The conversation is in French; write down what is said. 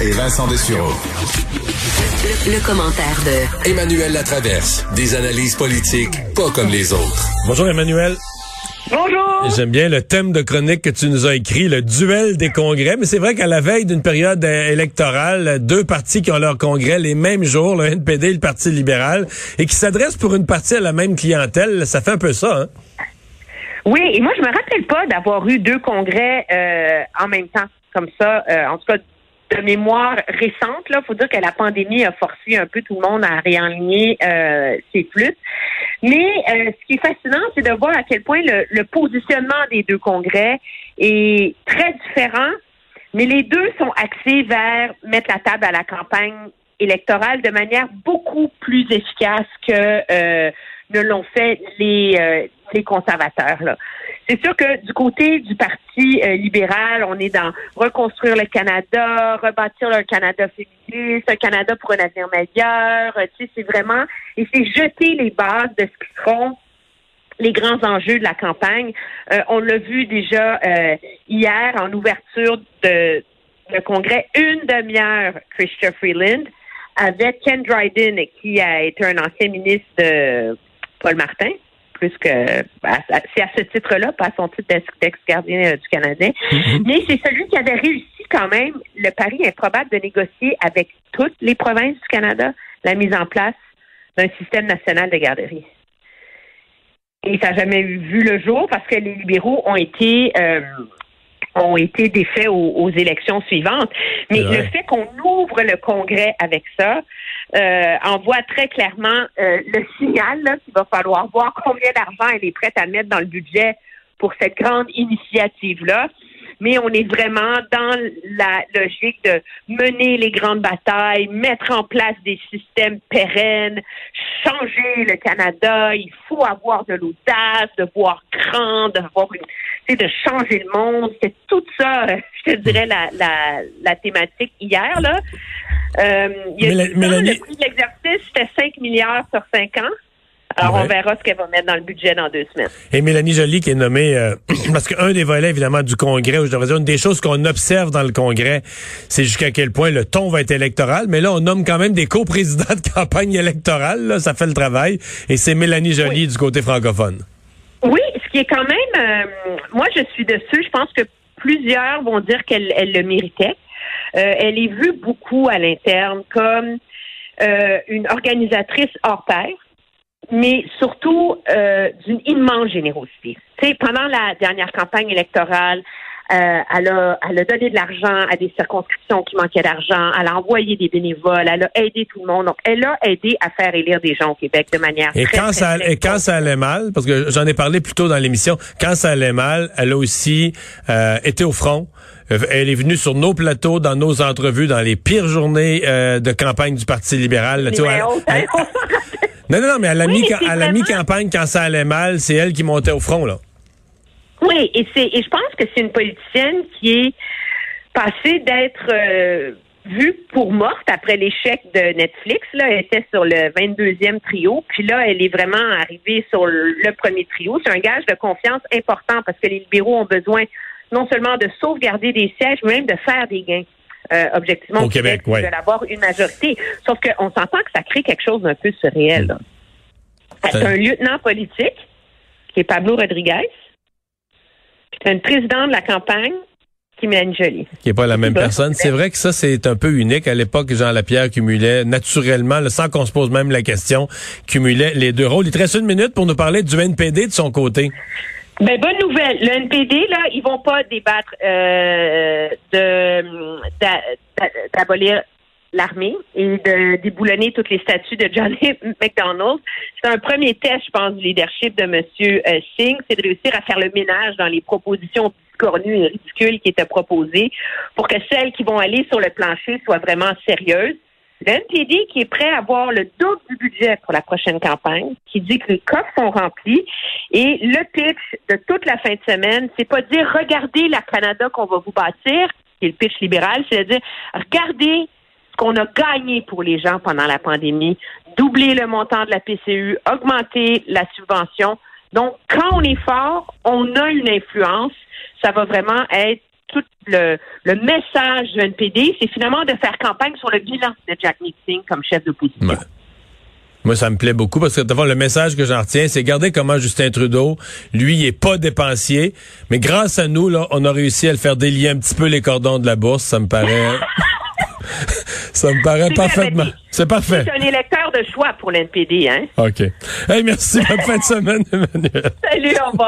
Et Vincent Dessureau. Le, le commentaire de Emmanuel Latraverse. Des analyses politiques pas comme les autres. Bonjour Emmanuel. Bonjour. J'aime bien le thème de chronique que tu nous as écrit, le duel des congrès. Mais c'est vrai qu'à la veille d'une période euh, électorale, deux partis qui ont leur congrès les mêmes jours, le NPD et le Parti libéral, et qui s'adressent pour une partie à la même clientèle, ça fait un peu ça, hein? Oui, et moi, je me rappelle pas d'avoir eu deux congrès euh, en même temps, comme ça. Euh, en tout cas, de mémoire récente, là, faut dire que la pandémie a forcé un peu tout le monde à réaligner euh, ses flûtes. Mais euh, ce qui est fascinant, c'est de voir à quel point le, le, positionnement des deux congrès est très différent, mais les deux sont axés vers mettre la table à la campagne électorale de manière beaucoup plus efficace que euh, ne l'ont fait les, euh, les conservateurs. Là. C'est sûr que du côté du Parti euh, libéral, on est dans reconstruire le Canada, rebâtir un Canada féministe, un Canada pour un avenir meilleur. Euh, tu sais, c'est vraiment et c'est jeter les bases de ce qui seront les grands enjeux de la campagne. Euh, on l'a vu déjà hier en ouverture de le congrès, une demi-heure Christopher Freeland avec Ken Dryden, qui a été un ancien ministre de Paul Martin plus que c'est à ce titre-là, pas à son titre d'ex-gardien euh, du Canadien. Mm-hmm. Mais c'est celui qui avait réussi quand même le pari improbable de négocier avec toutes les provinces du Canada la mise en place d'un système national de garderie. Et ça n'a jamais vu le jour parce que les libéraux ont été euh, ont été défaits aux, élections suivantes. Mais le fait qu'on ouvre le Congrès avec ça, euh, envoie très clairement euh, le signal qu'il va falloir voir combien d'argent elle est prête à mettre dans le budget pour cette grande initiative-là. Mais on est vraiment dans la logique de mener les grandes batailles, mettre en place des systèmes pérennes, changer le Canada. Il faut avoir de l'audace, de voir grand, d'avoir une, de changer le monde. C'est tout ça, je te dirais, la, la, la thématique hier, là. Euh, il y a Mélanie... Le prix de l'exercice, c'était 5 milliards sur 5 ans. Alors, on verra ce qu'elle va mettre dans le budget dans deux semaines. Et Mélanie Joly, qui est nommée, euh, parce qu'un des volets, évidemment, du Congrès, ou je devrais dire, une des choses qu'on observe dans le Congrès, c'est jusqu'à quel point le ton va être électoral. Mais là, on nomme quand même des co-présidents de campagne électorale. Là, ça fait le travail. Et c'est Mélanie Joly du côté francophone. Oui, ce qui est quand même... Euh, moi, je suis dessus. Je pense que plusieurs vont dire qu'elle elle le méritait. Euh, elle est vue beaucoup à l'interne comme euh, une organisatrice hors pair, mais surtout euh, d'une immense générosité. Tu sais, pendant la dernière campagne électorale, euh, elle, a, elle a donné de l'argent à des circonscriptions qui manquaient d'argent. Elle a envoyé des bénévoles. Elle a aidé tout le monde. Donc, elle a aidé à faire élire des gens au Québec de manière et très, quand ça et quand ça allait mal, parce que j'en ai parlé plus tôt dans l'émission, quand ça allait mal, elle a aussi euh, été au front. Euh, elle est venue sur nos plateaux, dans nos entrevues, dans les pires journées euh, de campagne du Parti libéral. Tu vois, non, non, non, mais à la mi-campagne, quand ça allait mal, c'est elle qui montait au front, là. Oui, et c'est et je pense que c'est une politicienne qui est passée d'être euh, vue pour morte après l'échec de Netflix. Là, elle était sur le 22e trio, puis là, elle est vraiment arrivée sur le premier trio. C'est un gage de confiance important parce que les libéraux ont besoin non seulement de sauvegarder des sièges, mais même de faire des gains. Euh, objectivement au Québec, ouais. de l'avoir une majorité. Sauf qu'on s'entend que ça crée quelque chose d'un peu surréel. C'est un lieutenant politique qui est Pablo Rodriguez, c'est un président de la campagne qui est Mélanie Jolie. Qui n'est pas la même personne. C'est vrai que ça, c'est un peu unique. À l'époque, Jean Lapierre cumulait naturellement, sans qu'on se pose même la question, cumulait les deux rôles. Il te reste une minute pour nous parler du NPD de son côté. Ben, bonne nouvelle. Le NPD, là, ils vont pas débattre euh, de d'abolir l'armée et de déboulonner toutes les statuts de John McDonald. C'est un premier test, je pense, du leadership de M. Euh, Singh, c'est de réussir à faire le ménage dans les propositions cornues et ridicules qui étaient proposées pour que celles qui vont aller sur le plancher soient vraiment sérieuses. Le qui est prêt à avoir le double du budget pour la prochaine campagne, qui dit que les coffres sont remplis. Et le pitch de toute la fin de semaine, c'est pas dire regardez la Canada qu'on va vous bâtir, qui est le pitch libéral, c'est de dire regardez qu'on a gagné pour les gens pendant la pandémie, doubler le montant de la PCU, augmenter la subvention. Donc, quand on est fort, on a une influence. Ça va vraiment être tout le, le message du NPD, c'est finalement de faire campagne sur le bilan de Jack Meeting comme chef d'opposition. Moi, ça me plaît beaucoup parce que le message que j'en retiens, c'est garder comment Justin Trudeau, lui, il est pas dépensier, mais grâce à nous, là, on a réussi à le faire délier un petit peu les cordons de la bourse. Ça me paraît. Ça me paraît parfaitement. C'est parfait. C'est un électeur de choix pour l'NPD, hein? OK. Hey, merci. Bonne fin de semaine, Emmanuel. Salut, au revoir.